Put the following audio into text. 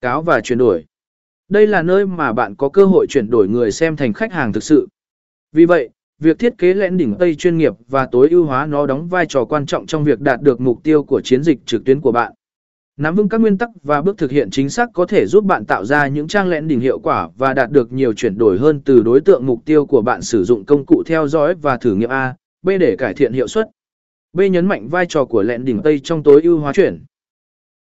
cáo và chuyển đổi. Đây là nơi mà bạn có cơ hội chuyển đổi người xem thành khách hàng thực sự. Vì vậy, việc thiết kế lẽn đỉnh Tây chuyên nghiệp và tối ưu hóa nó đóng vai trò quan trọng trong việc đạt được mục tiêu của chiến dịch trực tuyến của bạn. Nắm vững các nguyên tắc và bước thực hiện chính xác có thể giúp bạn tạo ra những trang lẽn đỉnh hiệu quả và đạt được nhiều chuyển đổi hơn từ đối tượng mục tiêu của bạn sử dụng công cụ theo dõi và thử nghiệm A, B để cải thiện hiệu suất. B nhấn mạnh vai trò của lẽn đỉnh Tây trong tối ưu hóa chuyển.